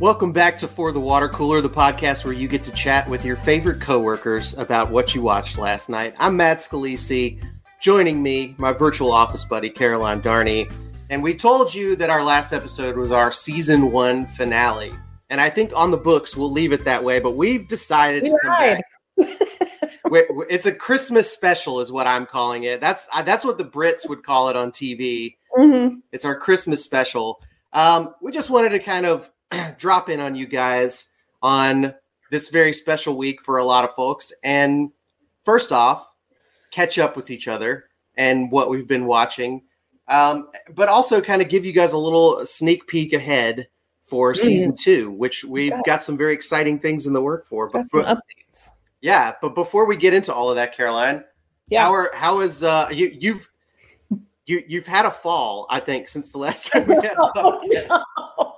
Welcome back to For the Water Cooler, the podcast where you get to chat with your favorite coworkers about what you watched last night. I'm Matt Scalisi. Joining me, my virtual office buddy, Caroline Darney. And we told you that our last episode was our season one finale. And I think on the books we'll leave it that way, but we've decided We to come lied. back. We're- we're- it's a Christmas special, is what I'm calling it. That's that's what the Brits would call it on TV. Mhm. It's our Christmas special. Um, we just wanted to kind of drop in on you guys on this very special week for a lot of folks. And first off, catch up with each other and what we've been watching, um, but also kind of give you guys a little sneak peek ahead for season two, which we've got some very exciting things in the work for. But for- updates. yeah, but before we get into all of that, Caroline, Yeah. how are how is uh you you've you you've had a fall, I think, since the last time we had a Oh, podcast.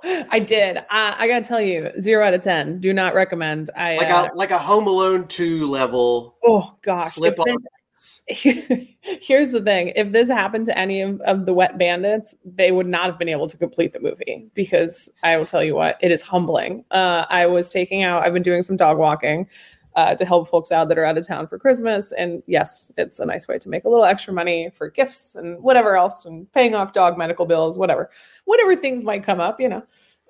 no. I did. Uh, I gotta tell you, zero out of ten. Do not recommend. I like uh, a like a Home Alone two level oh gosh. slip on. Here's the thing: if this happened to any of, of the Wet Bandits, they would not have been able to complete the movie because I will tell you what, it is humbling. Uh, I was taking out. I've been doing some dog walking. Uh, to help folks out that are out of town for Christmas. And yes, it's a nice way to make a little extra money for gifts and whatever else and paying off dog medical bills, whatever, whatever things might come up, you know.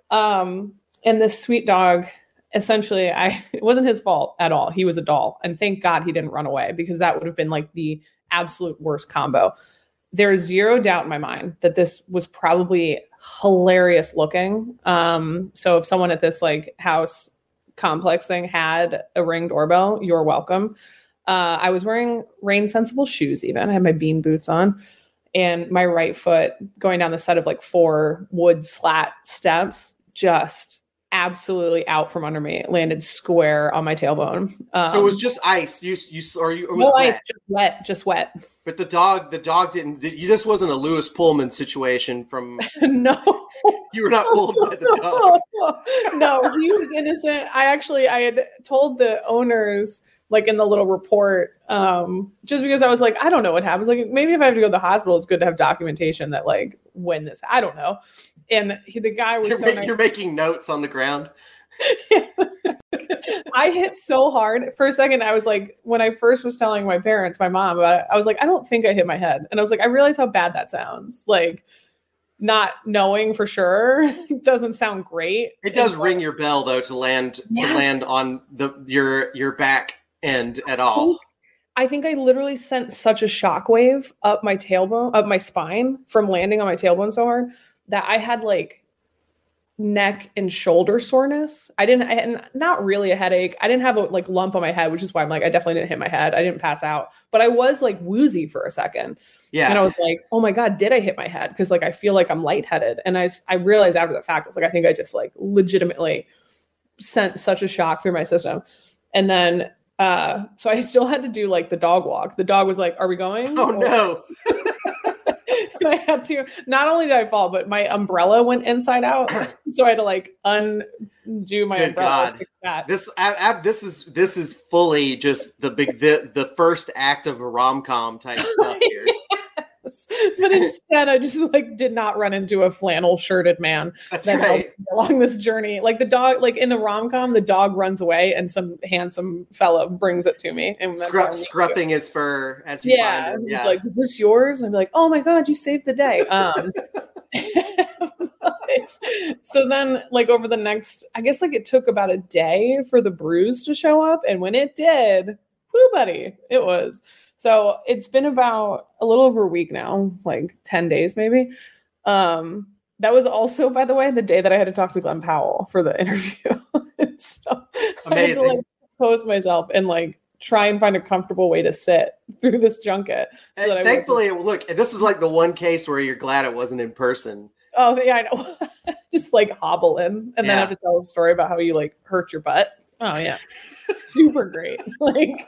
Um, and this sweet dog, essentially, I it wasn't his fault at all. He was a doll. And thank God he didn't run away because that would have been like the absolute worst combo. There's zero doubt in my mind that this was probably hilarious looking. Um, so if someone at this like house complex thing had a ring doorbell, you're welcome. Uh, I was wearing rain sensible shoes, even. I had my bean boots on, and my right foot going down the set of like four wood slat steps, just absolutely out from under me. It landed square on my tailbone. Um, so it was just ice. You you or you it was no wet. ice, just wet, just wet. But the dog the dog didn't. You, this wasn't a Lewis Pullman situation. From no. you were not pulled by the dog. no, he was innocent. I actually I had told the owners like in the little report, um, just because I was like, I don't know what happens. Like maybe if I have to go to the hospital, it's good to have documentation that like when this I don't know. And he, the guy was You're, so nice. you're making notes on the ground. I hit so hard. For a second, I was like, when I first was telling my parents, my mom about it, I was like, I don't think I hit my head. And I was like, I realize how bad that sounds. Like, not knowing for sure doesn't sound great. It does so- ring your bell though to land to land on the your your back end at all. I think I literally sent such a shockwave up my tailbone, up my spine from landing on my tailbone so hard that I had like neck and shoulder soreness. I didn't, I had not really a headache. I didn't have a like lump on my head, which is why I'm like, I definitely didn't hit my head. I didn't pass out, but I was like woozy for a second. Yeah. And I was like, oh my God, did I hit my head? Cause like I feel like I'm lightheaded. And I, I realized after the fact, I was like, I think I just like legitimately sent such a shock through my system. And then uh so I still had to do like the dog walk. The dog was like, Are we going? oh Or- no. I had to not only did I fall, but my umbrella went inside out. so I had to like undo my Good umbrella. This I, I, this is this is fully just the big the, the first act of a rom com type stuff Yes. But instead I just like did not run into a flannel shirted man. That's that right. helped me along this journey. Like the dog, like in the rom com, the dog runs away and some handsome fella brings it to me. And Scruff, how I meet you. scruffing his fur as you Yeah, find him. he's Yeah. like, "Is this yours?" And I'm like, "Oh my god, you saved the day." Um, so then, like over the next, I guess, like it took about a day for the bruise to show up, and when it did, whoo, buddy, it was. So it's been about a little over a week now, like ten days maybe. Um, that was also, by the way, the day that I had to talk to Glen Powell for the interview. so I had to, Amazing. like, pose myself and like try and find a comfortable way to sit through this junket. So that I And wasn't- thankfully, look, this is like the one case where you're glad it wasn't in person. oh yeah, I know. Just like hobble in and then have to tell a story about how you like hurt your butt. Oh yeah. Super great. Like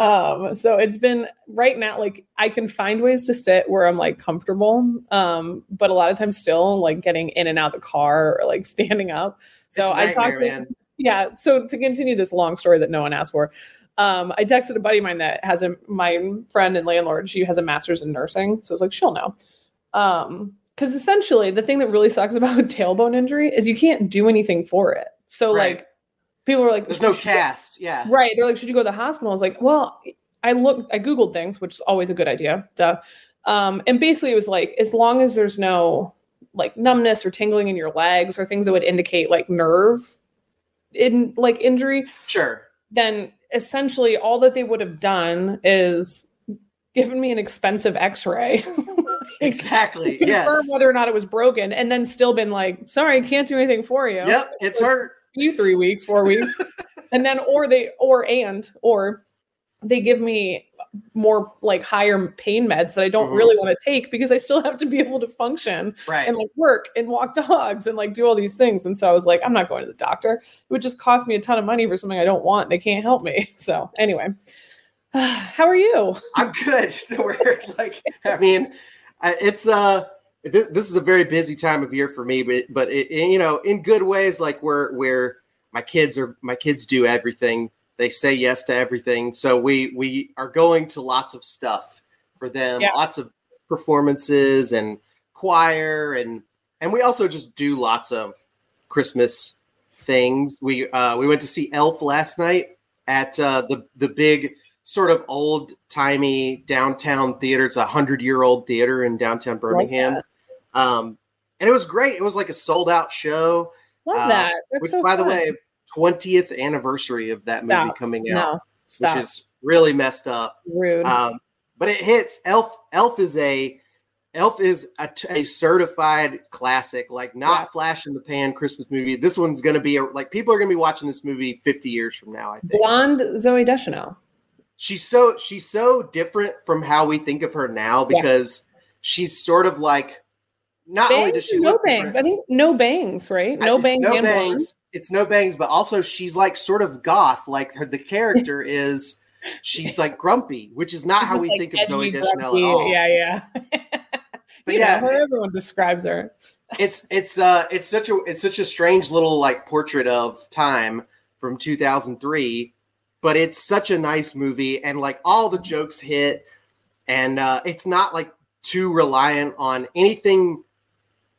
um so it's been right now like I can find ways to sit where I'm like comfortable. Um but a lot of times still like getting in and out of the car or like standing up. So I talked to man. yeah so to continue this long story that no one asked for um i texted a buddy of mine that has a my friend and landlord she has a master's in nursing so it's like she'll know um because essentially the thing that really sucks about tailbone injury is you can't do anything for it. So Right. like people are like, There's no cast. Yeah. Right. They're like, should you go to the hospital? I was like, well, I looked, I Googled things, which is always a good idea. Duh. Um, and basically it was like, as long as there's no like numbness or tingling in your legs or things that would indicate like nerve in like injury, Sure. then essentially all that they would have done is given me an expensive x-ray Exactly. confirm yes. whether or not it was broken and then still been like sorry i can't do anything for you Yep. It's hurt. You three weeks four weeks and then or they or and or they give me more like higher pain meds that i don't really want to take because i still have to be able to function Right. and like work and walk dogs and like do all these things. And so I was like, I'm not going to the doctor. It would just cost me a ton of money for something I don't want. They can't help me. So anyway, how are you? I'm good. We're like, I mean, it's uh, th- this is a very busy time of year for me, but but it, it- you know, in good ways, like where where my kids are, my kids do everything. They say yes to everything. So we we are going to lots of stuff for them, Yeah. lots of performances and choir and and we also just do lots of Christmas things. We uh, we went to see Elf last night at uh, the the big sort of old timey downtown theater. It's a hundred year old theater in downtown Birmingham, um, and it was great. It was like a sold out show, Love Uh, that. That's which so by the way, twentieth anniversary of that movie Stop. coming out, no, which is really messed up. rude. Um, but it hits. Elf. Elf is a Elf is a, t- a certified classic, like not Yeah. flash in the pan Christmas movie. This one's going to be a, like people are going to be watching this movie 50 years from now. I think Blonde Zooey Deschanel. she's so she's so different from how we think of her now Yeah. because she's sort of like not only does she no bangs? I think no bangs, right? No it's bangs. no and blonde. bangs. It's no bangs, but also she's like sort of goth. Like her, the character is she's like grumpy, which is not She's how we like, think of Zooey Deschanel at all. Yeah, yeah. But yeah, know, everyone describes her. it's it's uh it's such a it's such a strange little like portrait of time from 2003 but it's such a nice movie and like all the jokes hit and uh it's not like too reliant on anything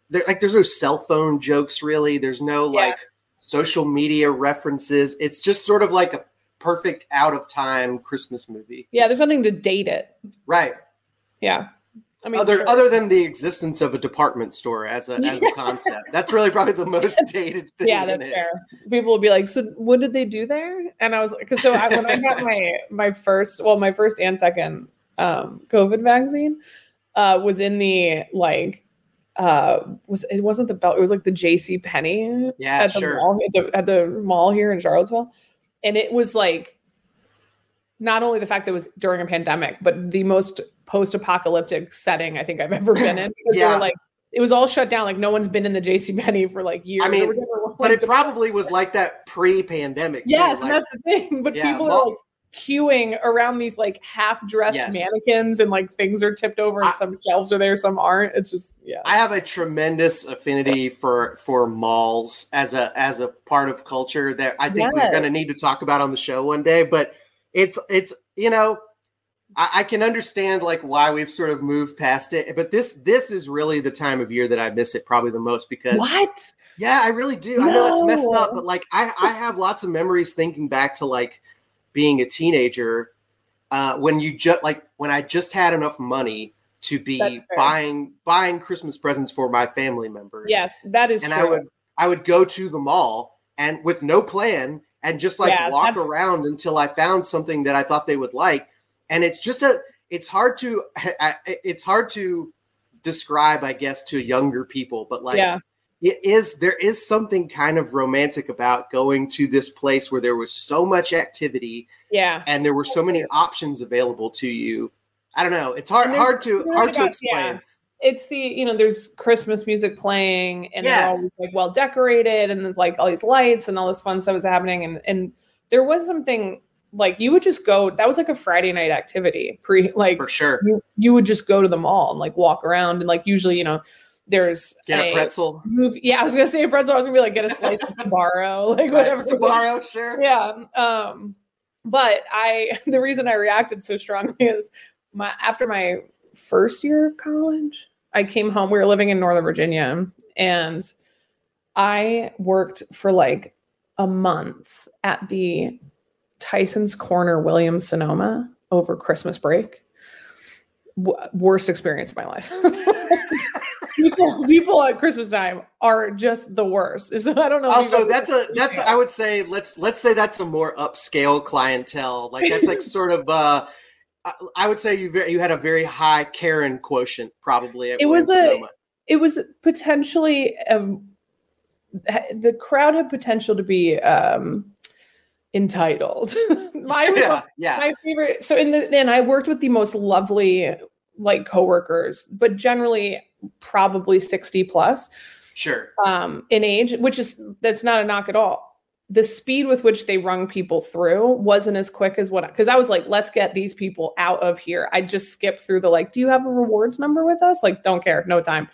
there like there's no cell phone jokes really there's no Yeah. like social media references it's just sort of like a perfect out of time christmas movie Yeah, there's nothing to date it. right Yeah. I mean, other sure. other than the existence of a department store as a as a concept that's really probably the most That's- dated thing yeah, that's it. fair. People will be like, "So, what did they do there?" And I was like, "Cause so I, when I got my my first, well, my first and second um, COVID vaccine uh, was in the like." Uh, was it wasn't the belt? It was like the J.C. Penney yeah at the sure mall at the, at the mall here in Charlottesville, and it was like not only the fact that it was during a pandemic, but the most post-apocalyptic setting I think I've ever been in. Because they Yeah. were like, it was all shut down. Like no one's been in the J.C. Penney for like years. I mean, but it probably was like that pre-pandemic yes, like- and that's the thing. But Yeah, people well- are like queuing around these like half-dressed Yes. mannequins, and like things are tipped over, and I- some shelves are there, some aren't. It's just yeah. I have a tremendous affinity for for malls as a as a part of culture that I think we're going to need to talk about on the show one day. But it's it's you know I, I can understand like why we've sort of moved past it, but this this is really the time of year that I miss it probably the most because what? Yeah, I really do. I know it's messed up, but like I, I have lots of memories thinking back to like being a teenager uh, when you just like when I just had enough money to be buying buying Christmas presents for my family members. Yes, that is and true. I would I would go to the mall and with no plan and just like Yeah, walk that's- around until I found something that I thought they would like. And it's just a it's hard to it's hard to describe, I guess, to younger people, but like yeah, it is there is something kind of romantic about going to this place where there was so much activity yeah. and there were so many options available to you. I don't know. It's hard hard to hard to explain. yeah. It's the you know there's Christmas music playing and Yeah. they're always like well decorated and like all these lights and all this fun stuff is happening and and there was something like you would just go that was like a Friday night activity pre like For sure. you you would just go to the mall and like walk around and like usually you know there's Get a pretzel. movie yeah I was gonna say a pretzel I was gonna be like get a slice of Sbarro like whatever Tomorrow, sure. yeah um but i the reason i reacted so strongly is my after my first year of college I came home. We were living in Northern Virginia, and I worked for like a month at the Tyson's Corner Williams Sonoma over Christmas break. W- worst experience of my life. People, people at Christmas time are just the worst. So I don't know. Also, that's a that's I would say let's let's say that's a more upscale clientele. Like that's like sort of uh I would say you very, you had a very high Karen quotient probably. it was a it was potentially um, the crowd had potential to be um, entitled. my yeah, yeah. my favorite. So in the and I worked with the most lovely like coworkers, but generally probably sixty plus. Sure. Um, in age, which is that's not a knock at all the speed with which they rung people through wasn't as quick as what because I was like, let's get these people out of here. I just skipped through the like, do you have a rewards number with us? Like, don't care, no time.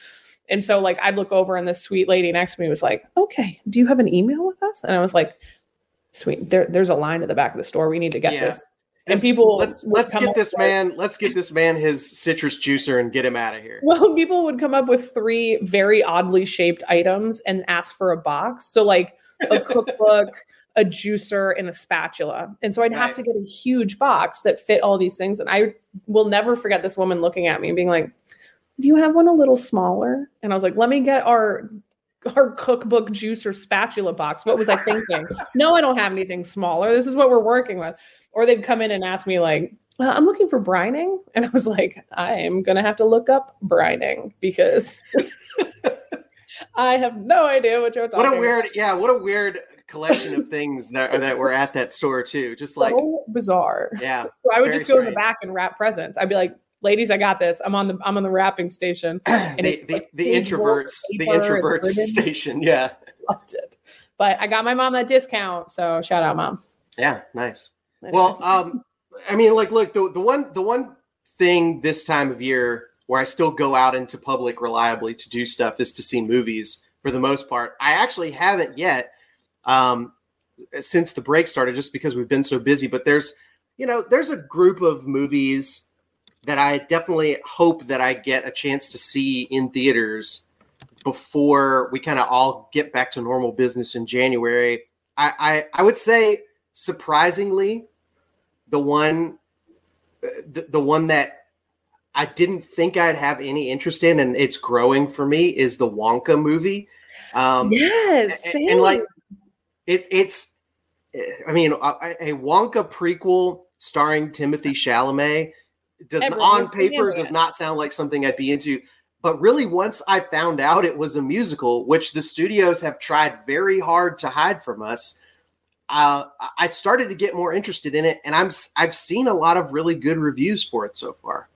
And so like I'd look over and this sweet lady next to me was like, okay, do you have an email with us? And I was like, sweet, there, there's a line at the back of the store. We need to get yeah. this. And people let's let's get this man let's get this man his citrus juicer and get him out of here. Well, people would come up with three very oddly shaped items and ask for a box. So like a cookbook, a juicer, and a spatula. And so I'd have to get a huge box that fit all these things. And I will never forget this woman looking at me and being like, Do you have one a little smaller? And I was like, Let me get our our cookbook juicer spatula box. What was I thinking? no, I don't have anything smaller. This is what we're working with. Or they'd come in and ask me like, uh, I'm looking for brining. And I was like, I'm going to have to look up brining because I have no idea what you're talking. What a weird, about. yeah, what a weird collection of things that that were at that store too. Just like so bizarre. Yeah. So I would just go strange. in the back and wrap presents. I'd be like, ladies, I got this. I'm on the I'm on the wrapping station. And the the, the introverts, the introverts station. Yeah. Loved it. But I got my mom that discount. So shout out mom. Yeah, nice. Well, um, I mean, like, look, the, the one the one thing this time of year where I still go out into public reliably to do stuff is to see movies for the most part. I actually haven't yet um, since the break started, just because we've been so busy. But there's, you know, there's a group of movies that I definitely hope that I get a chance to see in theaters before we kind of all get back to normal business in January. I, I, I would say surprisingly, the one, the, the one that I didn't think I'd have any interest in, and it's growing for me, is the Wonka movie. Um, yes, and, and, like it, it's, I mean, a, a, Wonka prequel starring Timothée Chalamet does on paper does not sound like something I'd be into. But really, once I found out it was a musical, which the studios have tried very hard to hide from us, uh, I started to get more interested in it, and I'm I've seen a lot of really good reviews for it so far.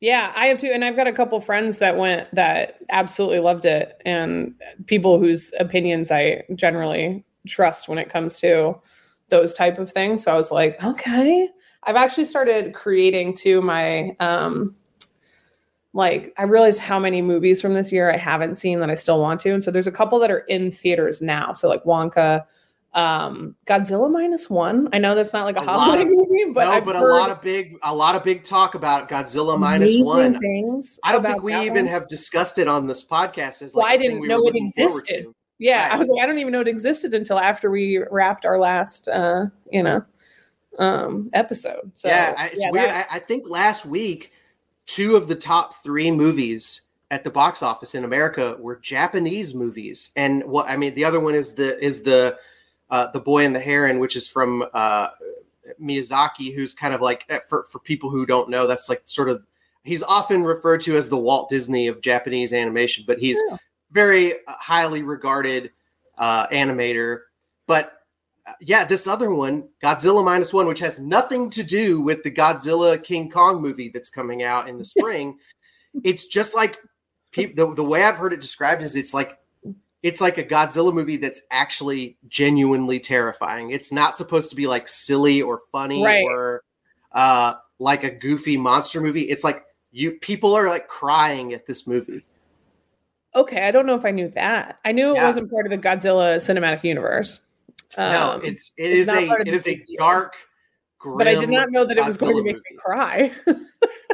Yeah, I have too. And I've got a couple friends that went that absolutely loved it and people whose opinions I generally trust when it comes to those type of things. So I was like, okay. I've actually started creating to my um like I realized how many movies from this year I haven't seen that I still want to. And so there's a couple that are in theaters now. So like Wonka, um godzilla minus one i know that's not like a, a holiday of, movie but no, I've but a lot of big a lot of big talk about godzilla minus one things i don't think we even one. have discussed it on this podcast as like well, i didn't we know it existed yeah right. i was like i don't even know it existed until after we wrapped our last uh you know um episode so yeah it's yeah, weird I, I think last week two of the top three movies at the box office in america were japanese movies and what i mean the other one is the is the uh, the Boy and the Heron, which is from uh, Miyazaki, who's kind of like eh, for for people who don't know, that's like sort of he's often referred to as the Walt Disney of Japanese animation, but he's yeah. very uh, highly regarded uh, animator. But yeah, this other one, Godzilla minus one, which has nothing to do with the Godzilla King Kong movie that's coming out in the spring. it's just like pe- the, the way I've heard it described is it's like it's like a Godzilla movie that's actually genuinely terrifying. It's not supposed to be like silly or funny right. or uh, like a goofy monster movie. It's like you people are like crying at this movie. Okay, I don't know if I knew that. I knew it yeah. wasn't part of the Godzilla cinematic universe. Um, no, it's it it's is a it is a dark, but I did not know that it was going to make movie. me cry.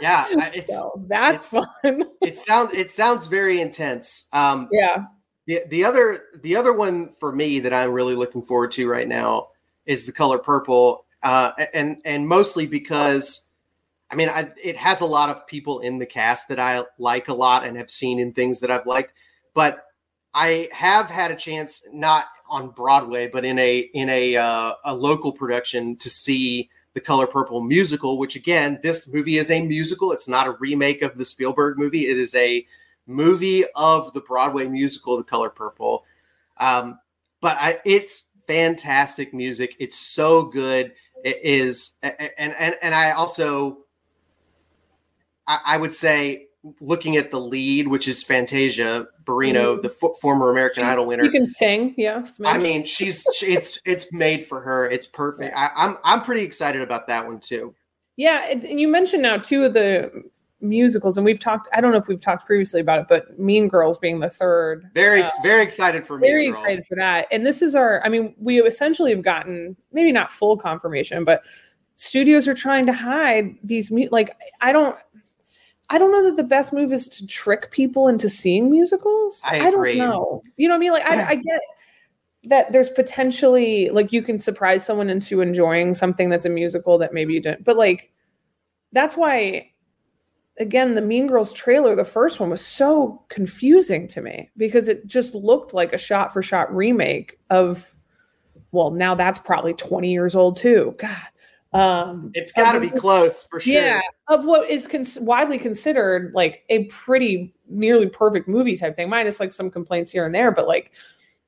yeah, it's so that's it's- fun. it sounds it sounds very intense. Um, yeah. the the other the other one for me that I'm really looking forward to right now is the color purple, uh, and and mostly because, I mean, I, it has a lot of people in the cast that I like a lot and have seen in things that I've liked, but I have had a chance not on Broadway, but in a in a uh, a local production to see the Color Purple musical. Which again, this movie is a musical. It's not a remake of the Spielberg movie. It is a movie of the Broadway musical, The Color Purple. Um, but I, it's fantastic music. It's so good. It is, and and and I also, I, I would say, looking at the lead, which is Fantasia Barrino, Mhm. the fo- former American Idol winner. You can sing, yeah. I mean, she's she- it's it's made for her. It's perfect. I, I'm I'm pretty excited about that one too. Yeah, and and you mentioned now two of the musicals, and we've talked. I don't know if we've talked previously about it, but Mean Girls being the third. Very Uh, very excited for me. Very excited for that. And this is our. I mean, we essentially have gotten maybe not full confirmation, but studios are trying to hide these. Like, I don't. I don't know that the best move is to trick people into seeing musicals. I I don't know. You know what I mean? Like, I, I get that there's potentially like you can surprise someone into enjoying something that's a musical that maybe you didn't. But like, that's why again the mean girls trailer the first one was so confusing to me because it just looked like a shot for shot remake of well now that's probably 20 years old too god um It's got to be close for sure. yeah of what is cons- widely considered like a pretty nearly perfect movie type thing minus like some complaints here and there but like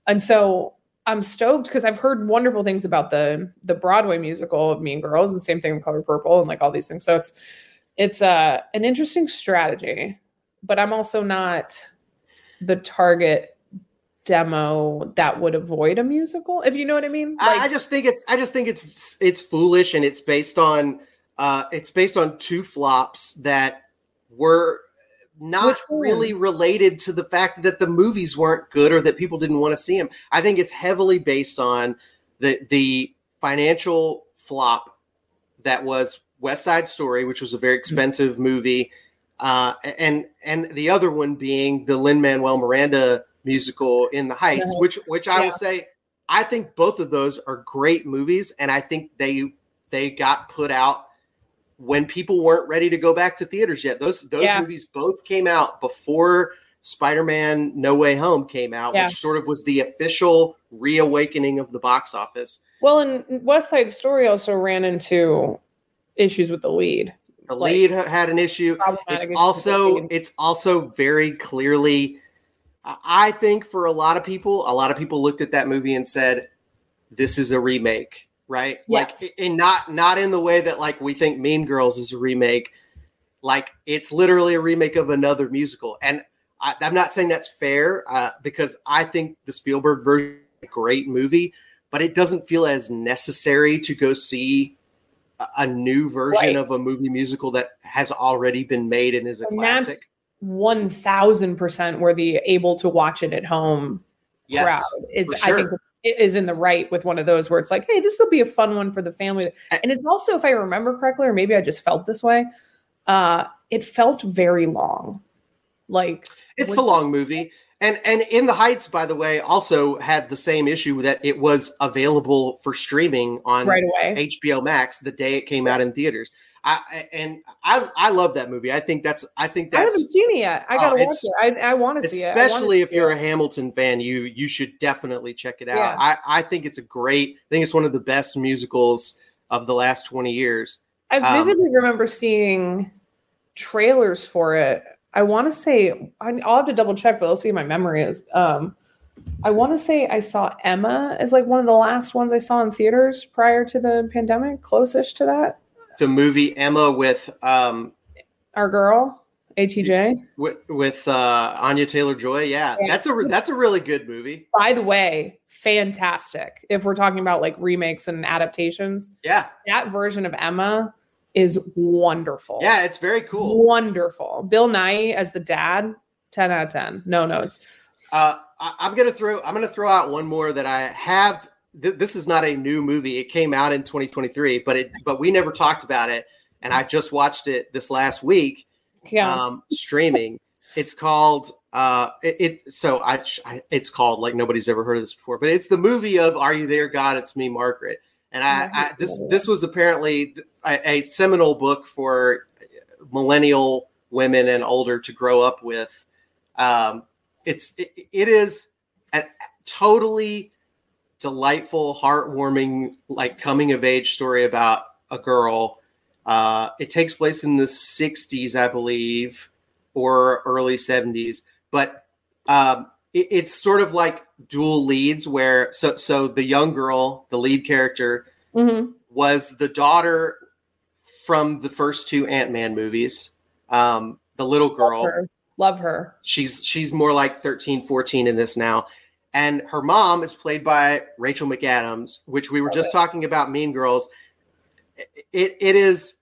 and so i'm stoked because i've heard wonderful things about the the broadway musical of mean girls and same thing with color purple and like all these things so it's it's uh an interesting strategy but i'm also not the target demo that would avoid a musical if you know what i mean? I, I just think it's I just think it's it's foolish and it's based on uh it's based on two flops that were not really related to the fact that the movies weren't good or that people didn't want to see them. I think it's heavily based on the the financial flop that was West Side Story, which was a very expensive movie, uh, and and the other one being the Lin Manuel Miranda musical in the Heights, which which I yeah. will say I think both of those are great movies, and I think they they got put out when people weren't ready to go back to theaters yet. Those those Yeah. movies both came out before Spider-Man No Way Home came out, Yeah. which sort of was the official reawakening of the box office. Well, and West Side Story also ran into issues with the lead. The Like, lead had an issue. It's issues with the also lead. it's also very clearly I- think for a lot of people, a lot of people looked at that movie and said, This is a remake, right? Yes. Like and not not in the way that like we think Mean Girls is a remake. Like it's literally a remake of another musical. And I, I'm not saying that's fair uh, because I think the Spielberg version is a great movie, but it doesn't feel as necessary to go see a, a new version Right. of a movie musical that has already been made and is a And classic. That's one thousand percent where the able to watch it at home Yes, crowd is. for I think sure. it is in the right with one of those where it's like, hey, this will be a fun one for the family. And it's also, if I remember correctly, or maybe I just felt this way, uh, it felt very long. Like it's a long movie. And and In the Heights, by the way, also had the same issue that it was available for streaming on right away. HBO Max the day it came out in theaters. I I- and I I love that movie. I think that's I think I that's haven't seen it yet. I gotta watch it. I, I want to see it. Especially if you're it. a Hamilton fan, you you should definitely check it out. Yeah. I I think it's a great. I think it's one of the best musicals of the last twenty years. I um, vividly remember seeing trailers for it. I want to say I- I'll have to double check, but I'll see what my memory is. Um, I want to say I saw Emma as like one of the last ones I saw in theaters prior to the pandemic, closest to that. A movie Emma with um Our girl, ATJ. with, with uh Anya Taylor Joy. Yeah, Yeah. that's a that's a really good movie. By the way, fantastic. If we're talking about like remakes and adaptations, Yeah, that version of Emma is wonderful. yeah, it's very cool. Wonderful. Bill Nighy as the dad, 10 out of 10. No notes. Uh, I'm gonna throw I'm gonna throw out one more that I have. Th- this is not a new movie. It came out in 2023, but it but we never talked about it. and I just watched it this last week Yeah. um, streaming. It's called uh, it, it. So I, I, it's called like nobody's ever heard of this before, but it's the movie of "Are You There, God? It's Me, Margaret." And I, Oh, I I this this was apparently a, a seminal book for millennial women and older to grow up with. Um, it's it, it is a totally delightful, heartwarming, like coming of age story about a girl. Uh, it takes place in the 60s, I believe, or early 70s. But um, it, it's sort of like dual leads, where so so the young girl, the lead character, Mhm. was the daughter from the first two Ant Man movies. Um, the little girl Love her. Love her. she's she's more like 13 14 in this now and her mom is played by rachel mcadams which we were just talking about mean girls it, it is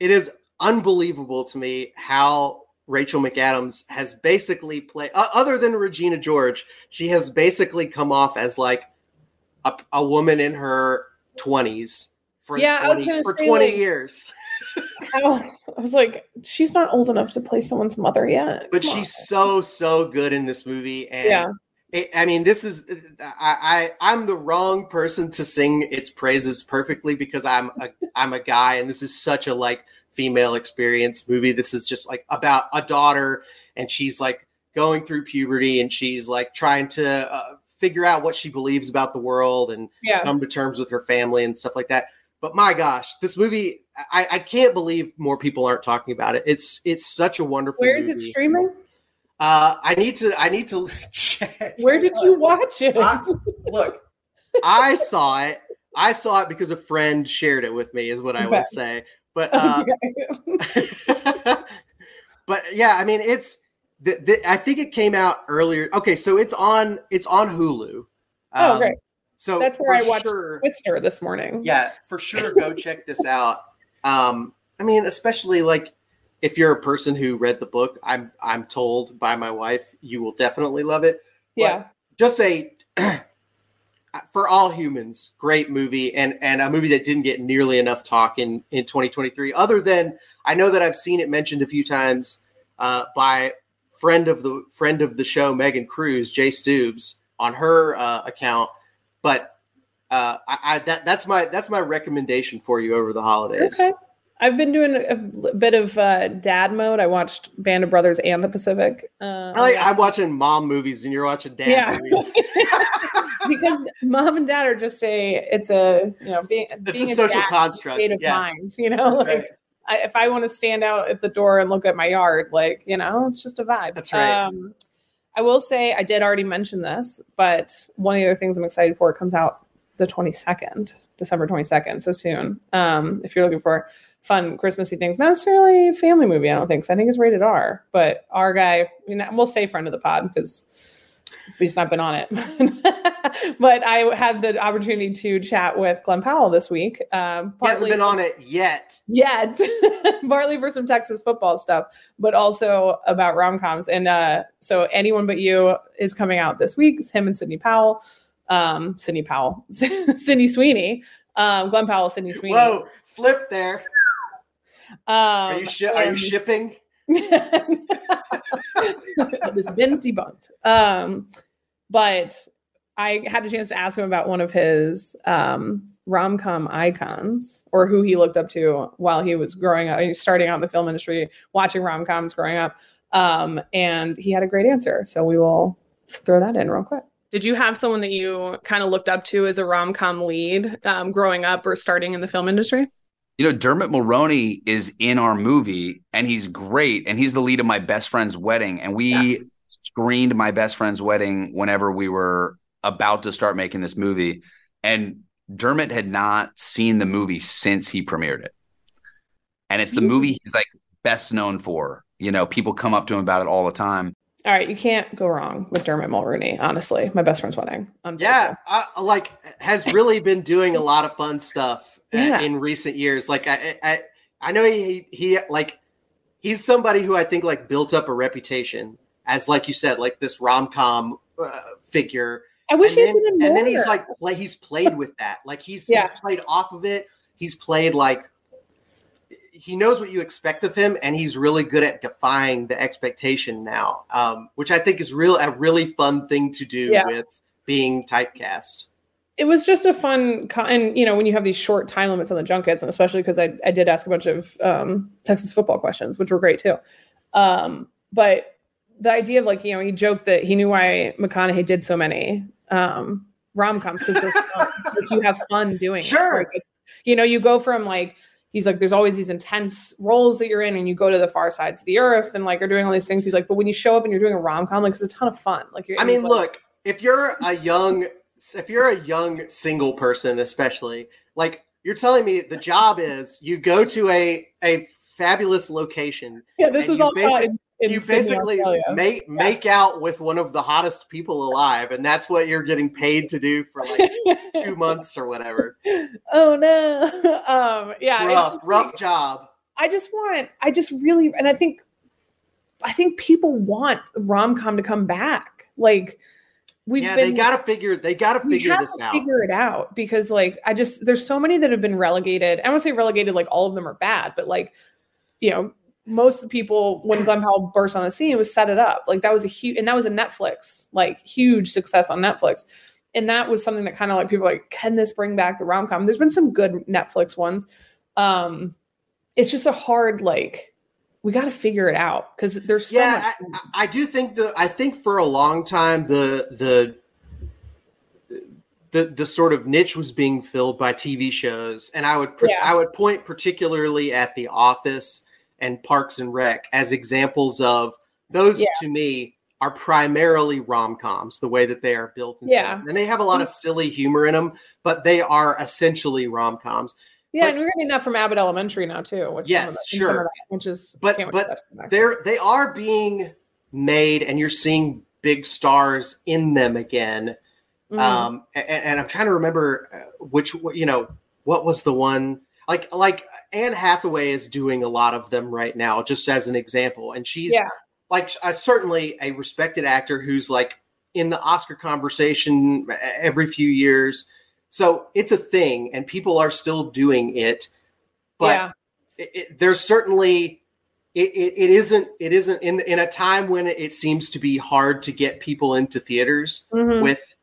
it is unbelievable to me how rachel mcadams has basically played uh, other than regina george she has basically come off as like a, a woman in her 20s for Yeah, 20, for 20 like- years I was like, she's not old enough to play someone's mother yet. but Come she's on. so so good in this movie and yeah. I mean, this is I, I I'm the wrong person to sing its praises perfectly because I'm a I'm a guy and this is such a like female experience movie. This is just like about a daughter and she's like going through puberty and she's like trying to uh, figure out what she believes about the world and Yeah. come to terms with her family and stuff like that. But my gosh, this movie I, I can't believe more people aren't talking about it. It's it's such a wonderful movie. Where is movie. it streaming? Uh, I need to I need to check. Where did you watch it? I- look, I saw it. I saw it because a friend shared it with me, is what I Okay. would say. But uh, but yeah, I mean, it's. The, the, I think it came out earlier. Okay, so it's on it's on Hulu. Oh, Um, great. So That's where I watched sure- Twister this morning. yeah, for sure, go check this out. Um, I mean, especially like if you're a person who read the book, I'm I'm told by my wife you will definitely love it. Yeah. just a for all humans great movie and and a movie that didn't get nearly enough talk in in 2023 other than i know that i've seen it mentioned a few times uh, by friend of the friend of the show megan cruz jay Stubes, on her uh, account but uh, I, I that that's my that's my recommendation for you over the holidays Okay. I've been doing a bit of uh, dad mode. I watched Band of Brothers and The Pacific. Uh, I like, I'm watching mom movies and you're watching dad Yeah. movies. because mom and dad are just a it's a you know being being a social dad construct, state of yeah. mind you know That's like right. I, if i want to stand out at the door and look at my yard like you know it's just a vibe That's right. um i will say i did already mention this but one of the other things i'm excited for comes out the 22nd december 22nd so soon um if you're looking for fun christmassy things not necessarily a family movie i don't think so i think it's rated r but our guy you know, we'll say friend of the pod because he's not been on it. but I had the opportunity to chat with Glen Powell this week. Um, he hasn't been on it yet yet, partly for some Texas football stuff, but also about rom coms. And uh, so, anyone but you is coming out this week. It's him and Sydney Powell, um, Sydney Powell, Sydney Sweeney, um, Glen Powell, Sydney Sweeney. whoa slip there are you shi- are you shipping it has been debunked. Um, but I had a chance to ask him about one of his um, rom com icons or who he looked up to while he was growing up, starting out in the film industry, watching rom coms growing up. Um, and he had a great answer. So we will throw that in real quick. Did you have someone that you kind of looked up to as a rom com lead um, growing up or starting in the film industry? You know, Dermot Mulroney is in our movie and he's great. And he's the lead of my best friend's wedding. And we Yes. screened my best friend's wedding whenever we were about to start making this movie. And Dermot had not seen the movie since he premiered it. And it's the movie he's like best known for. You know, people come up to him about it all the time. All right, you can't go wrong with Dermot Mulroney. Honestly, my best friend's wedding. yeah I, like has really been doing a lot of fun stuff Yeah. in recent years like I, I i know he he like he's somebody who i think like built up a reputation as like you said like this rom-com uh, figure I wish and he then, and then he's like play, he's played with that like he's, Yeah. he's played off of it he's played like he knows what you expect of him, and he's really good at defying the expectation now, um, which I think is real a really fun thing to do Yeah. with being typecast. It was just a fun con- and you know when you have these short time limits on the junkets and especially because I, I did ask a bunch of um, texas football questions which were great too um, but the idea of like you know he joked that he knew why mcconaughey did so many um, rom-coms because like you have fun doing it. Sure. Like, you know you go from like he's like there's always these intense roles that you're in and you go to the far sides of the earth and like are doing all these things he's like but when you show up and you're doing a rom-com like it's a ton of fun like you're I mean, like- look, if you're a young, if you're a young single person, especially, like you're telling me the job is you go to a a fabulous location, yeah this was all basic- in, in you Sydney, basically Australia. make make out with one of the hottest people alive, and that's what you're getting paid to do for like two months or whatever. oh no um yeah rough, rough like- job. i just want i just really and i think i think people want rom-com to come back like we've yeah, been they gotta figure. They gotta figure this to out. figure it out because like i just there's so many that have been relegated i won't say relegated like all of them are bad but like you know most of the people when Glen Powell burst on the scene was set it up like that was a huge and that was a netflix like huge success on netflix and that was something that kind of like people like can this bring back the rom-com there's been some good netflix ones um it's just a hard like we got to figure it out because there's so yeah, much I, I do think the I think for a long time the the the the sort of niche was being filled by TV shows, and I would Yeah. I would point particularly at The Office and Parks and Rec as examples of those Yeah. to me are primarily rom coms the way that they are built and Yeah. and they have a lot of mm-hmm. silly humor in them, but they are essentially rom coms. Yeah but- and we're getting that from abbott elementary now too which Yes, that- sure. that, which is But- but for that to come back. they're they are being made and you're seeing big stars in them again Mhm. um and, and i'm trying to remember uh, which you know what was the one like like anne hathaway is doing a lot of them right now just as an example and she's Yeah. like uh, certainly a respected actor who's like in the oscar conversation uh, every few years so it's a thing and people are still doing it but yeah it, it, there's certainly it, it, isn't it isn't in in a time when it seems to be hard to get people into theaters Mhm. with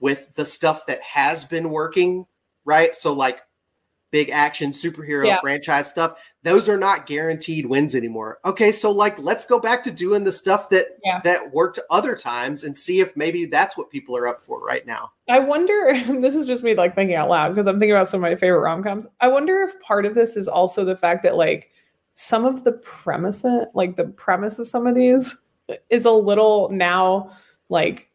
with the stuff that has been working right so like big action superhero Yeah. franchise stuff those are not guaranteed wins anymore okay so like let's go back to doing the stuff that Yeah. that worked other times and see if maybe that's what people are up for right now I wonder, this is just me like thinking out loud because I'm thinking about some of my favorite rom coms. I wonder if part of this is also the fact that like some of the premise, like the premise of some of these is a little now like,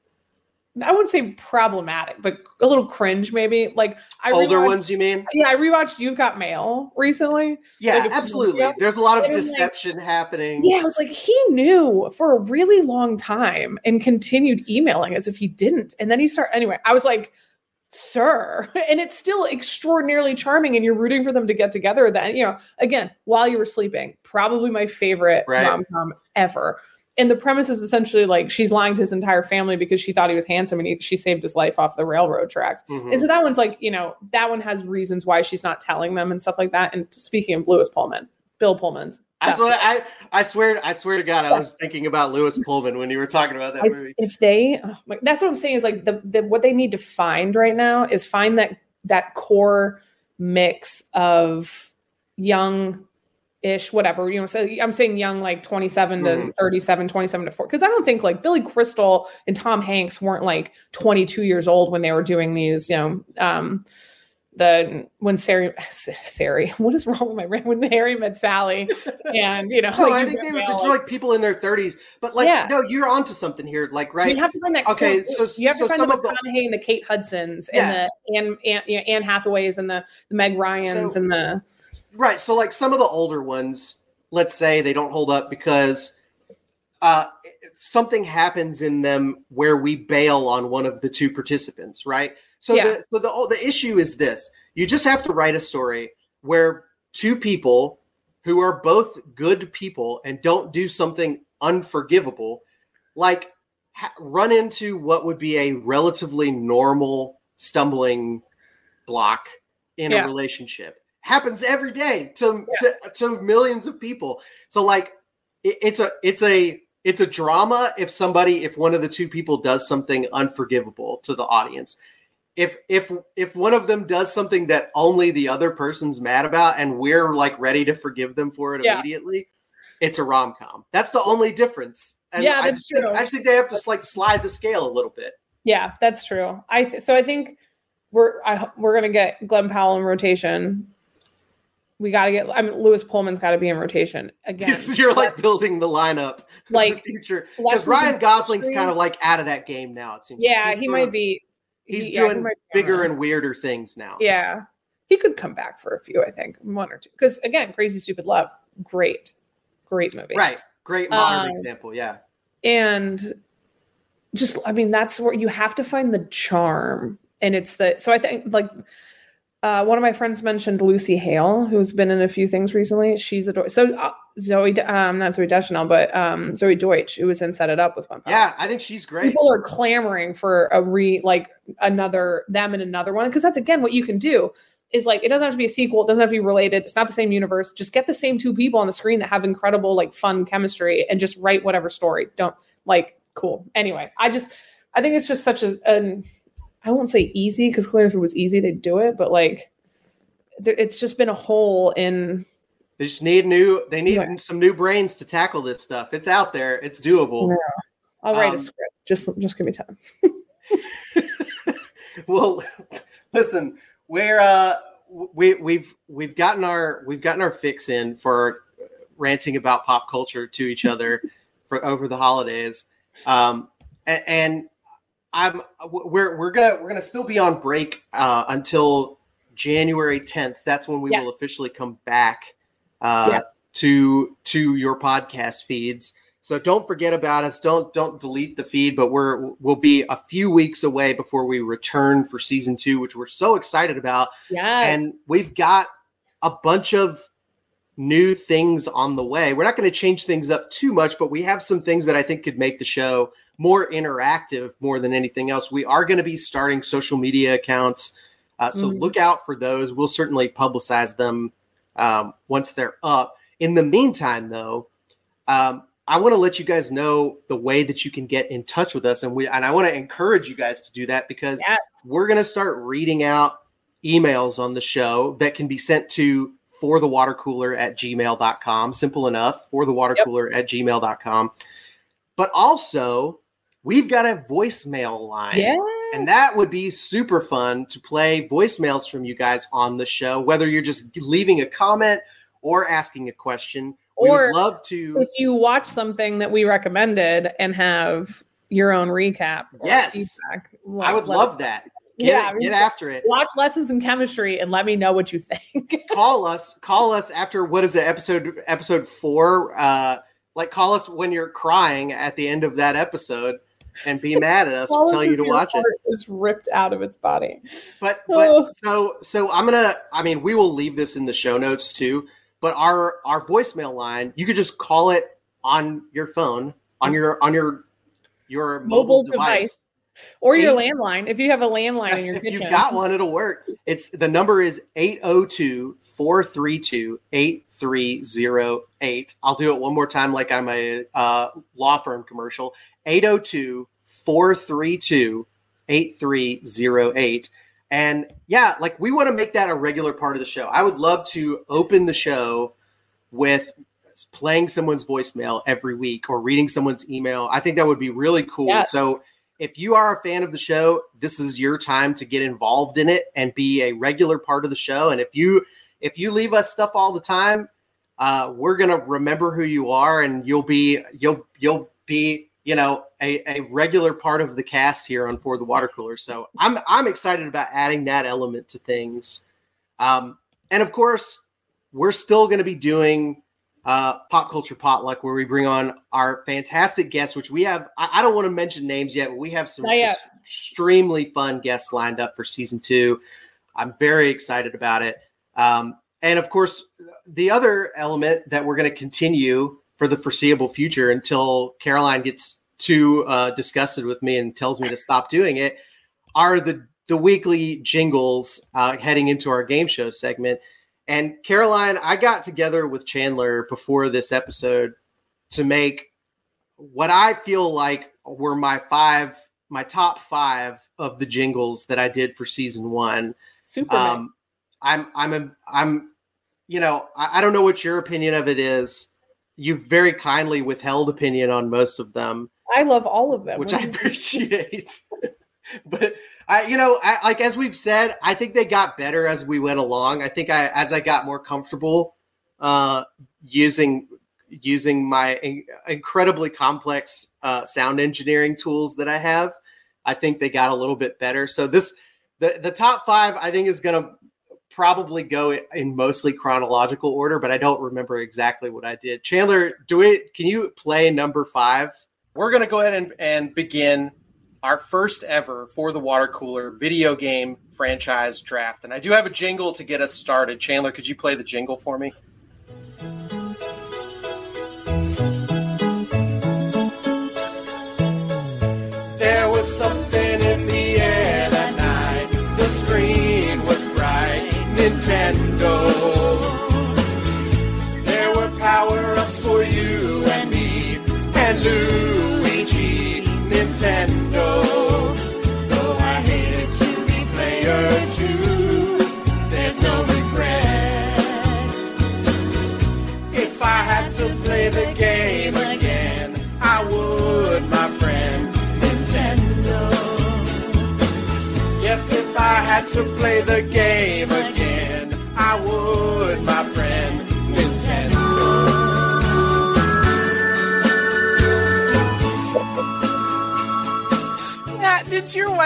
I wouldn't say problematic, but a little cringe maybe. Like I older ones you mean Yeah, I rewatched You've Got Mail recently. yeah Like a few months absolutely ago. there's a lot of And I'm like- deception happening Yeah, I was like, he knew for a really long time and continued emailing as if he didn't. And then he started, anyway, I was like, sir. And it's still extraordinarily charming, and you're rooting for them to get together. Then, you know, again, while you were sleeping, probably my favorite Right. rom com ever. And the premise is essentially like she's lying to his entire family because she thought he was handsome and he, she saved his life off the railroad tracks. Mhm. And so that one's like, you know, that one has reasons why she's not telling them and stuff like that. And speaking of Lewis Pullman, Bill Pullman's. Definitely- what I I swear I swear to God I was thinking about Lewis Pullman when you were talking about that I movie. if they oh my- that's what i'm saying is like the, the what they need to find right now is find that that core mix of young ish whatever you know so i'm saying young like 27 to Mhm. 37 27 to 4 because i don't think like billy crystal and tom hanks weren't like 22 years old when they were doing these you know um the when Sari, Sari, what is wrong with my? When Harry met Sally, and you know, No, like, I think they were, like people in their 30s, but like Yeah. no, you're onto something here. Like right, You have to find that. Okay, so- you have so to find some the of the- McConaughey and the Kate Hudsons Yeah. and the Anne, Anne, you know, Anne Hathaways and the, the Meg Ryans So- and the right. So like some of the older ones, let's say they don't hold up because uh, something happens in them where we bail on one of the two participants, right? So Yeah. the so the the issue is this: you just have to write a story where two people who are both good people and don't do something unforgivable, like ha- run into what would be a relatively normal stumbling block in Yeah. a relationship. Happens every day to, yeah. to, to millions of people. So like it, it's a it's a it's a drama if somebody if one of the two people does something unforgivable to the audience if if if one of them does something that only the other person's mad about and we're like ready to forgive them for it yeah. immediately it's a rom-com that's the only difference and yeah, I, just true. Think, I just think they have to like slide the scale a little bit yeah that's true i so i think we're I, we're gonna get Glenn powell in rotation we got to get. I mean, Lewis Pullman's got to be in rotation again. You're like building the lineup, like the future, because Ryan Gosling's kind of like out of that game now. It seems. Yeah, like. he might be. He's he, doing yeah, he bigger and weirder things now. Yeah, he could come back for a few. I think one or two. Because again, Crazy Stupid Love, great, great movie. Right, great modern um, example. Yeah, and just I mean that's where you have to find the charm, and it's the so I think like uh, one of my friends mentioned Lucy Hale, who's been in a few things recently. She's a so uh, Zoe, um, not Zooey Deschanel, but um, Zoey Deutch, who was in Set It Up with one. Yeah, I think she's great. People are clamoring for a re like another them and another one because that's again what you can do is like it doesn't have to be a sequel, it doesn't have to be related, it's not the same universe. Just get the same two people on the screen that have incredible like fun chemistry and just write whatever story. Don't like cool. Anyway, I just I think it's just such a an I won't say easy because clearly if it was easy they'd do it, but like there, it's just been a hole in. They just need new. They need yeah. some new brains to tackle this stuff. It's out there. It's doable. Yeah. I'll write um, a script. Just just give me time. well, listen, we're uh we we've we've gotten our we've gotten our fix in for ranting about pop culture to each other for over the holidays. Um, and, and I'm we're we're gonna we're gonna still be on break uh, until January 10th. That's when we yes. will officially come back uh, yes. to to your podcast feeds. So don't forget about us. Don't don't delete the feed. But we're we'll be a few weeks away before we return for season two, which we're so excited about. Yes. And we've got a bunch of new things on the way. We're not going to change things up too much, but we have some things that I think could make the show more interactive more than anything else. We are going to be starting social media accounts. Uh, so mm-hmm. look out for those. We'll certainly publicize them um, once they're up. In the meantime, though, um, I want to let you guys know the way that you can get in touch with us, and we and I want to encourage you guys to do that because yes. we're going to start reading out emails on the show that can be sent to for the water cooler at gmail.com. Simple enough for the water cooler yep. at gmail.com. But also, we've got a voicemail line. And that would be super fun to play voicemails from you guys on the show, whether you're just leaving a comment or asking a question. Or love to if you watch something that we recommended and have your own recap. Yes. Feedback, I would love that. Get, yeah, get after it. Watch lessons in chemistry and let me know what you think. call us. Call us after what is it? Episode episode four. Uh, like call us when you're crying at the end of that episode and be mad at us for telling you to watch it. Is ripped out of its body. But but oh. so so I'm gonna. I mean, we will leave this in the show notes too. But our our voicemail line, you could just call it on your phone on your on your your mobile, mobile device. device. Or your landline. If you have a landline if kitchen. you've got one, it'll work. It's the number is 802-432-8308. I'll do it one more time like I'm a uh, law firm commercial. 802 432 8308. And yeah, like we want to make that a regular part of the show. I would love to open the show with playing someone's voicemail every week or reading someone's email. I think that would be really cool. Yes. So if you are a fan of the show, this is your time to get involved in it and be a regular part of the show. And if you if you leave us stuff all the time, uh, we're gonna remember who you are, and you'll be you'll you'll be you know a, a regular part of the cast here on for the water cooler. So i'm i'm excited about adding that element to things. Um, and of course we're still going to be doing uh, pop culture potluck where we bring on our fantastic guests which we have i, I don't want to mention names yet but we have some extremely fun guests lined up for season two. I'm very excited about it. Um, and of course the other element that we're going to continue for the foreseeable future until Caroline gets too uh, disgusted with me and tells me to stop doing it are the the weekly jingles uh, heading into our game show segment. And Caroline, I got together with Chandler before this episode to make what I feel like were my five, my top five of the jingles that I did for season one. Superman. Um, I'm, I'm, a, I'm, you know, I, I don't know what your opinion of it is. You've very kindly withheld opinion on most of them, I love all of them. which I appreciate. but I, you know, I, like as we've said, I think they got better as we went along. I think I, as I got more comfortable, uh, using using my in- incredibly complex uh, sound engineering tools that I have, I think they got a little bit better. So this, the the top five, I think is going to probably go in mostly chronological order, but I don't remember exactly what I did. Chandler, do it. Can you play number five? We're going to go ahead and, and begin our first ever for the water cooler video game franchise draft. And I do have a jingle to get us started. Chandler, could you play the jingle for me? There was something Nintendo.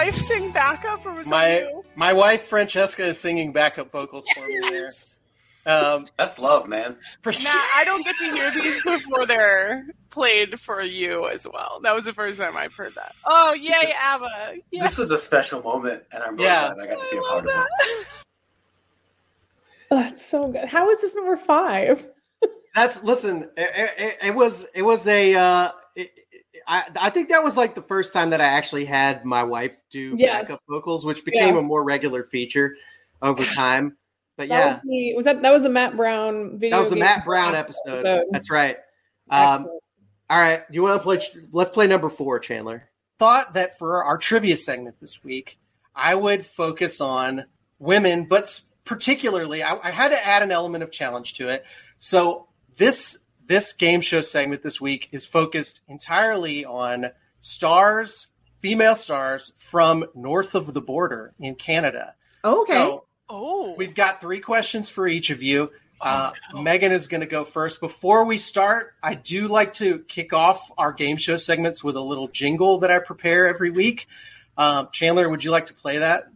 Wife sing backup or was My that you? my wife Francesca is singing backup vocals for me there. Um, That's love, man. for Matt, I don't get to hear these before they're played for you as well. That was the first time I've heard that. Oh, yay, ABBA. Yeah. This was a special moment, and I'm really Yeah. glad I got to be a part love of it. that. Oh, so good. How is this number five? That's listen. It, it, it was it was a. Uh, it, it- I I think that was like the first time that I actually had my wife do Yes. backup vocals, which became Yeah. a more regular feature over time. But That yeah, was, the, was that that was the Matt Brown video? that was the Matt Brown draft episode. That's right. Um, all right, you want to play? Let's play number four, Chandler. Thought that for our trivia segment this week, I would focus on women, but particularly, I, I had to add an element of challenge to it. So this this game show segment this week is focused entirely on stars, female stars from north of the border in Canada. Okay. So Oh. We've got three questions for each of you. Uh, Megan is going to go first. Before we start, I do like to kick off our game show segments with a little jingle that I prepare every week. Um, Chandler, would you like to play that?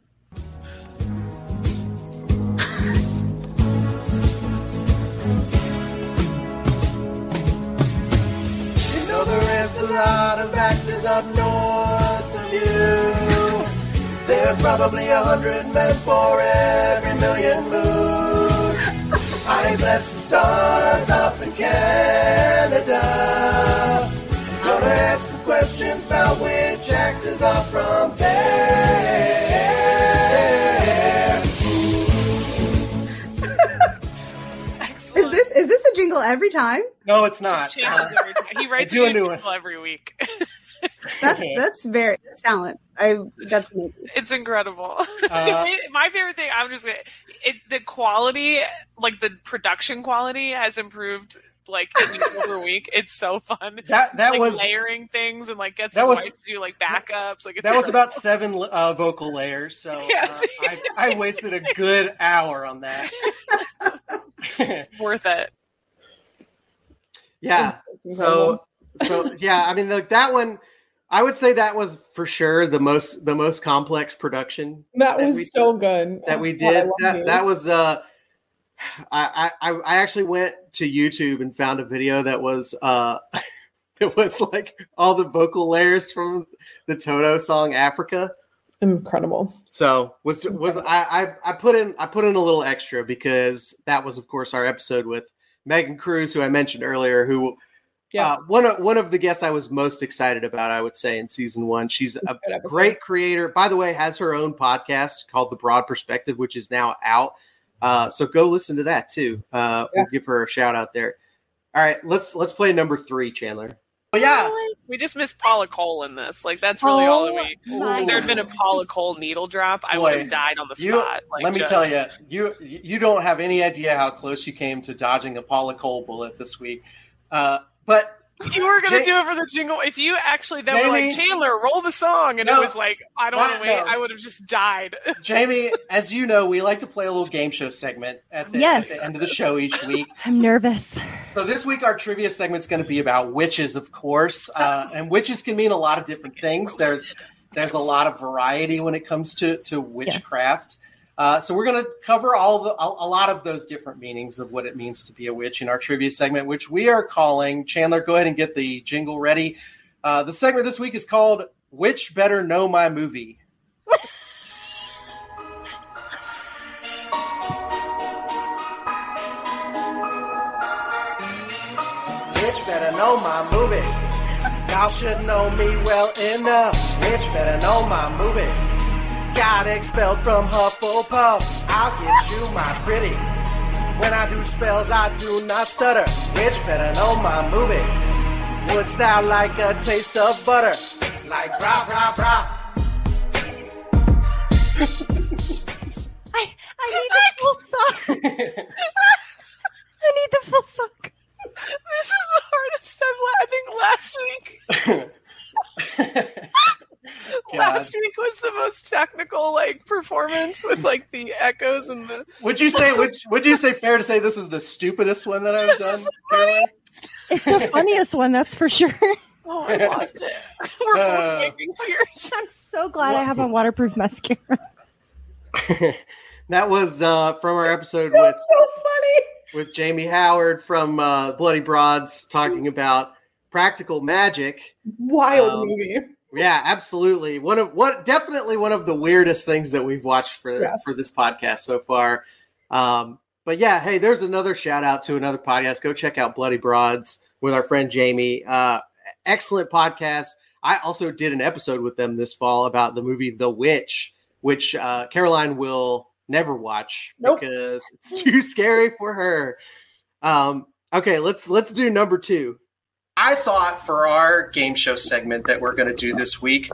Lot of actors up north of you. There's probably a hundred men for every million moves. I bless the stars up in Canada. Gonna ask some questions about which actors are from there. Jingle every time? No, it's not. Changes. He writes a a new new one. jingle every week. That's that's very that's talent. I that's amazing. It's incredible. Uh, My favorite thing, I'm just gonna, it, the quality, like the production quality, has improved like week over week. It's so fun. that that like was layering things and like gets that was- to do like backups. Like it's that was about seven uh, vocal layers. So Yes. uh, I, I wasted a good hour on that. worth it. Yeah. So so yeah, I mean like that one. I would say that was for sure the most the most complex production that that was we- so good. that we God, did. That these. that was uh I, I I actually went to YouTube and found a video that was uh it was like all the vocal layers from the Toto song Africa. incredible. So was was I, I I put in I put in a little extra because that was of course our episode with Megan Cruz, who I mentioned earlier, who Yeah. uh, one of one of the guests I was most excited about, I would say, in season one. She's a a good episode. great creator. By the way, has her own podcast called The Broad Perspective, which is now out. Uh, so go listen to that too. Uh, We'll give her a shout out there. All right, let's let's play number three, Chandler. But yeah, We just missed Paula Cole in this. Like that's really all that we. If there had been a Paula Cole needle drop, I would have died on the you, spot. Like, let me just- tell you, you you don't have any idea how close you came to dodging a Paula Cole bullet this week. Uh, but You were gonna Ja- do it for the jingle. If you actually then were like Chandler, roll the song, and No. it was like I don't want to wait, no. I would have just died. Jamie, as you know, we like to play a little game show segment at the, Yes. at the end of the show each week. I'm nervous. So this week our trivia segment's going to be about witches, of course, uh, and witches can mean a lot of different things. There's there's a lot of variety when it comes to to witchcraft. Uh, so we're going to cover all the a, a lot of those different meanings of what it means to be a witch in our trivia segment, which we are calling. Chandler, go ahead and get the jingle ready. Uh, the segment this week is called "Witch Better Know My Movie." Bitch better know my movie. Y'all should know me well enough. Bitch better know my movie. Got expelled from Hufflepuff. I'll get you my pretty. When I do spells, I do not stutter. Bitch better know my movie. Wouldst thou like a taste of butter? Like rah rah rah. I I need the full song. I need the full song. this is the hardest I've. la- I think last week, God. last week was the most technical like performance with like the echoes and the. Would you say would, would you say fair to say this is the stupidest one that I've This done? is the Caroline? It's the funniest one, that's for sure. Oh, I lost it. We're both Uh. wiping tears. I'm so glad I have a waterproof mascara. that was uh, from our episode with so funny. with Jamie Howard from uh, Bloody Broads talking about practical magic. Wild Um, movie. Yeah, absolutely. One of what definitely one of the weirdest things that we've watched for for this podcast so far. Um, but yeah, hey, there's another shout out to another podcast. Go check out Bloody Broads with our friend Jamie. Uh, excellent podcast. I also did an episode with them this fall about the movie The Witch, which uh, Caroline will never watch Nope. because it's too scary for her. Um, okay, let's let's do number two. I thought for our game show segment that we're going to do this week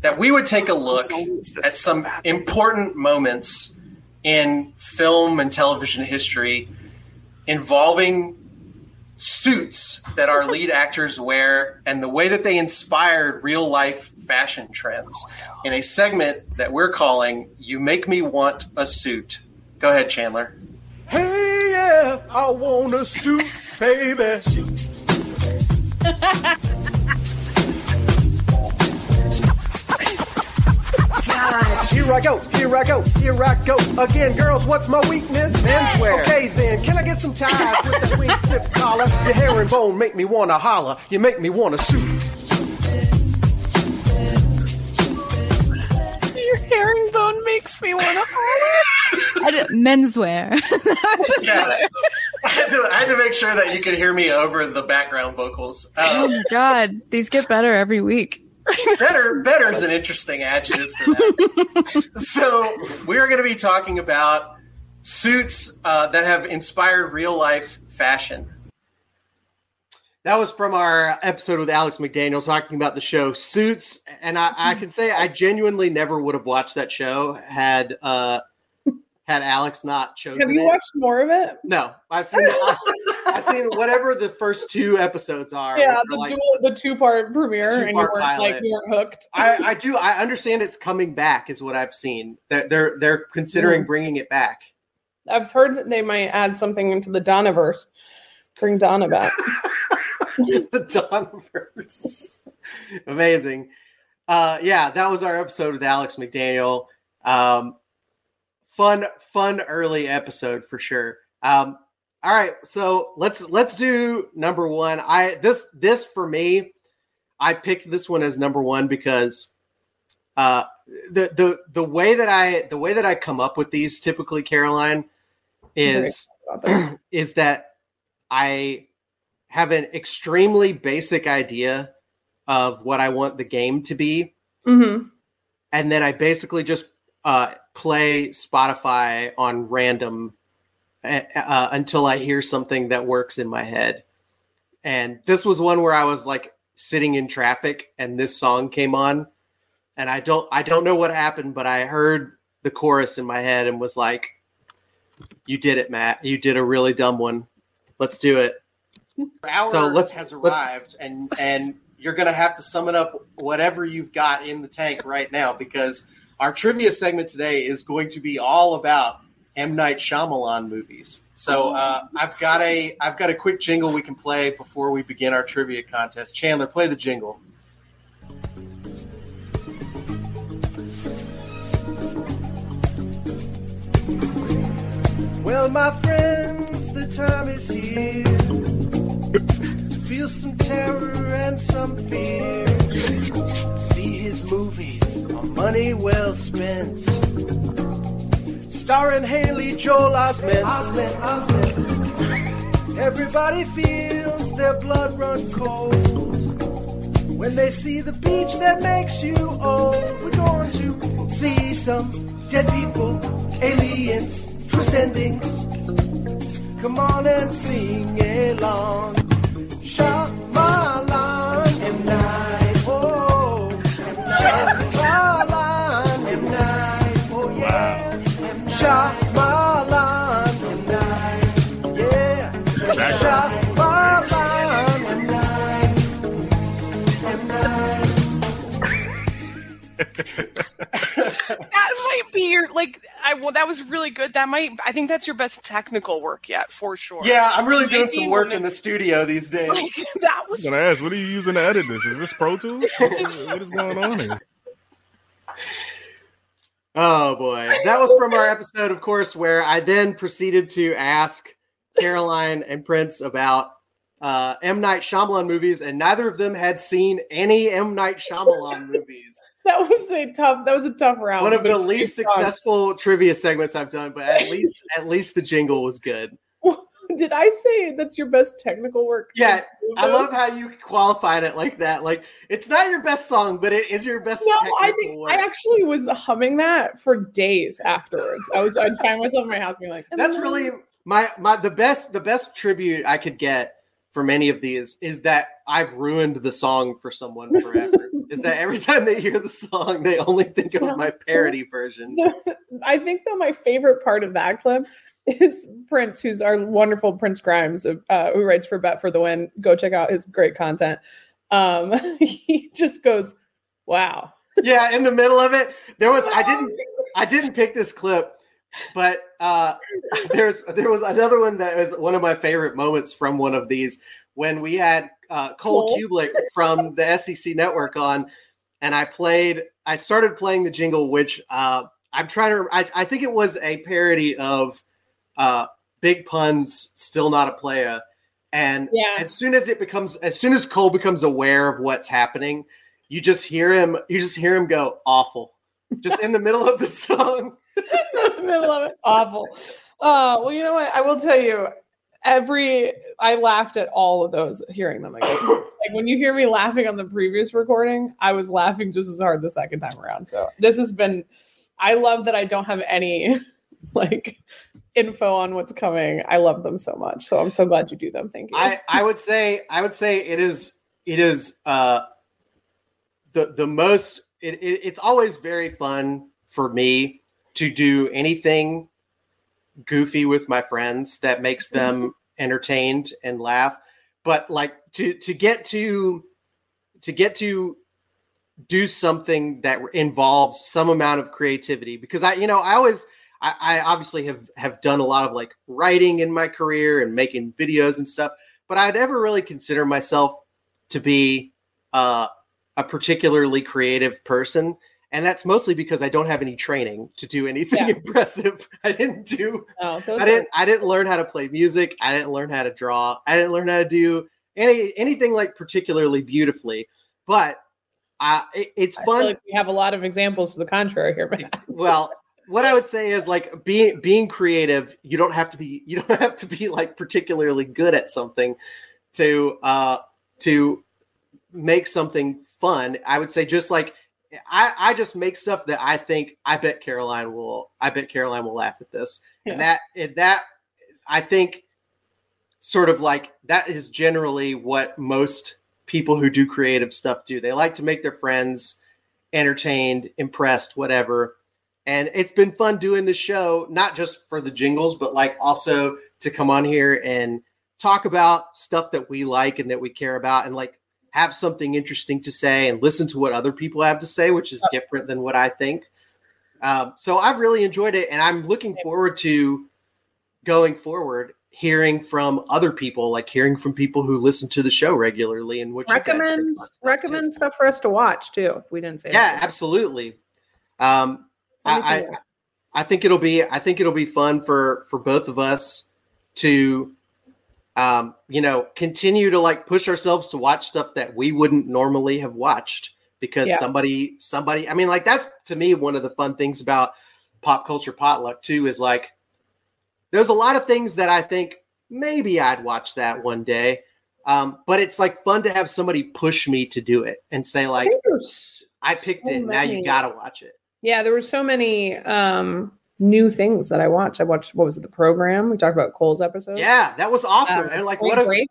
that we would take a look at some important moments in film and television history involving suits that our lead actors wear and the way that they inspired real life fashion trends in a segment that we're calling You Make Me Want a Suit. Go ahead, Chandler. Hey, yeah, I want a suit, baby. Here I go, here I go, here I go again. Girls, what's my weakness? Menswear. Okay, then, can I get some ties with the wing tip collar? Your herringbone make me wanna holler. You make me wanna suit. Your herringbone makes me want to holler. I did, menswear. Yeah. I had, to, I had to make sure that you could hear me over the background vocals. oh Uh, my god, these get better every week. better, better is an interesting adjective for that. so we're going to be talking about suits uh, that have inspired real life fashion. That was from our episode with Alex McDaniel talking about the show Suits, and I, I can say I genuinely never would have watched that show had uh, had Alex not chosen Have you it. watched more of it? no, I've seen I, I've seen whatever the first two episodes are. Yeah, the like- dual, the two part premiere, The and you two-part weren't pilot. like you weren't hooked. I, I do. I understand it's coming back, is what I've seen. They're they're, they're considering Mm. bringing it back. I've heard that they might add something into the Donnaverse. Bring Donna back. the Donverse. Amazing. Uh, yeah, that was our episode with Alex McDaniel. Um, fun, fun early episode for sure. Um, all right, so let's let's do number one. I this this for me, I picked this one as number one because uh, the the the way that I the way that I come up with these typically, Caroline, is that. is that I have an extremely basic idea of what I want the game to be, Mhm. and then I basically just uh, play Spotify on random uh, uh, until I hear something that works in my head. And this was one where I was like sitting in traffic and this song came on. And I don't I don't know what happened but I heard the chorus in my head and was like you did it Matt. You did a really dumb one. Let's do it. So let's- has let's- arrived and and you're gonna have to summon up whatever you've got in the tank right now because our trivia segment today is going to be all about M Night Shyamalan movies. So uh, I've got a I've got a quick jingle we can play before we begin our trivia contest. Chandler, play the jingle. Well, my friends, the time is here. Feel some terror and some fear. See his movies, money well spent. Starring Haley Joel Osment. Osment, Osment. Everybody feels their blood run cold. When they see the beach that makes you old, we're going to see some dead people, aliens, twist endings. Come on and sing along. Shyamalan your like. I well, that was really good. That might. I think that's your best technical work yet, for sure. Yeah, I'm really doing some work in the studio these days. Like, that was I'm gonna ask, what are you using to edit this? Is this Pro Tools? what is going on here? Oh boy, that was from our episode, of course, where I then proceeded to ask Caroline and Prince about uh, M Night Shyamalan movies, and neither of them had seen any M Night Shyamalan movies. That was a tough. That was a tough round. One of the least fun. successful trivia segments I've done, but at least at least the jingle was good. Did I say that's your best technical work? Yeah, I love how you qualified it like that. Like it's not your best song, but it is your best No, technical I think work. I actually was humming that for days afterwards. I was I'd find myself in my house being like, That's really my my the best the best tribute I could get from any of these is that I've ruined the song for someone forever. Is that every time they hear the song, they only think of my parody version. I think though my favorite part of that clip is Prince, who's our wonderful Prince Grimes, uh, who writes for Bet for the Win. Go check out his great content. Um, he just goes, "Wow." Yeah, in the middle of it, there was I didn't I didn't pick this clip, but uh, there's there was another one that was one of my favorite moments from one of these when we had uh, Cole Cole? Cubelic from the SEC Network on, and I played I started playing the jingle, which uh, I'm trying to I, I think it was a parody of uh, Big Pun's "Still Not a Playa," and Yeah. as soon as it becomes as soon as Cole becomes aware of what's happening, you just hear him you just hear him go awful, just in the middle of the song. middle of it. Awful. Uh, well, you know what? I will tell you, every I laughed at all of those hearing them again. like when you hear me laughing on the previous recording, I was laughing just as hard the second time around. So this has been. I love that I don't have any like info on what's coming. I love them so much. So I'm so glad you do them. Thank you. I, I would say I would say it is it is uh the the most it, it, it's always very fun for me to do anything goofy with my friends that makes them entertained and laugh. But like to to get to to get to do something that involves some amount of creativity because i you know i always I, I obviously have have done a lot of like writing in my career and making videos and stuff, but I'd never really consider myself to be uh, a particularly creative person, and that's mostly because I don't have any training to do anything Yeah. impressive. I didn't do. Those I didn't. I didn't learn how to play music. I didn't learn how to draw. I didn't learn how to do any anything like particularly beautifully. But uh, it, it's I fun. like we have a lot of examples to the contrary here, but well what i would say is like being being creative you don't have to be you don't have to be like particularly good at something to uh to make something fun i would say just like I, I just make stuff that I think I bet Caroline will I bet Caroline will laugh at this. And that and that I think sort of like that is generally what most people who do creative stuff do. They like to make their friends entertained, impressed, whatever. And it's been fun doing the show, not just for the jingles, but like also to come on here and talk about stuff that we like and that we care about and like have something interesting to say and listen to what other people have to say, which is different than what I think. Um, so I've really enjoyed it, and I'm looking forward to going forward, hearing from other people, like hearing from people who listen to the show regularly and what you guys think recommend stuff, recommend stuff for us to watch too. If we didn't say. Yeah, that. absolutely. Um, I, I I think it'll be I think it'll be fun for for both of us to um, you know, continue to like push ourselves to watch stuff that we wouldn't normally have watched because Yeah. somebody somebody I mean like that's to me one of the fun things about pop culture potluck too is like there's a lot of things that I think maybe I'd watch that one day. Um, but it's like fun to have somebody push me to do it and say like there's I picked so it, now you gotta watch it. Yeah, there were so many um new things that I watched. I watched what was it, the program? We talked about Cole's episode. Yeah, that was awesome. Um, and like Point what a Break,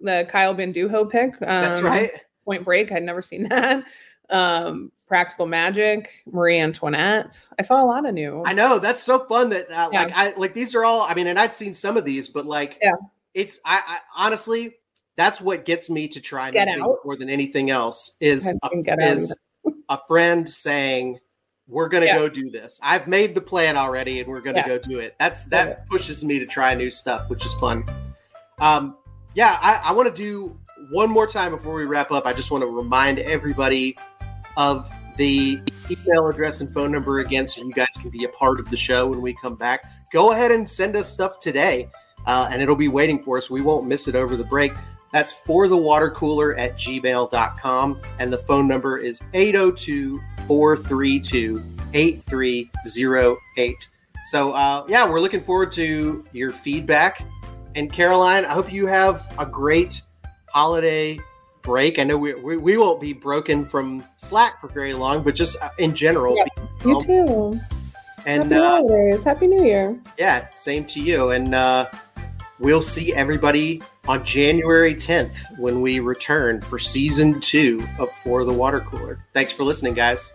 the Kyle Banduho pick. Um, that's right. Point Break. I'd never seen that. Um, Practical Magic, Marie Antoinette. I saw a lot of new. I know that's so fun that uh, Yeah. like I like these are all. I mean, and I'd seen some of these, but like, Yeah. it's I, I honestly that's what gets me to try new things more than anything else is a, seen Get Out. is a friend saying we're gonna Yeah. go do this. I've made the plan already, and we're gonna Yeah. go do it. That's Yeah. that pushes me to try new stuff, which is fun. Um, yeah, I, I want to do one more time before we wrap up. I just want to remind everybody of the email address and phone number again so you guys can be a part of the show when we come back. Go ahead and send us stuff today, uh, and it'll be waiting for us. We won't miss it over the break. That's for the water cooler at gmail.com, and the phone number is 802 432 8308. So, uh, yeah, we're looking forward to your feedback. And Caroline, I hope you have a great holiday break. I know we, we, we won't be broken from Slack for very long, but just uh, in general. You too. And Happy uh, holidays. Happy New Year. yeah, same to you. And uh, we'll see everybody on January 10th when we return for season two of For the Water Cooler. Thanks for listening, guys.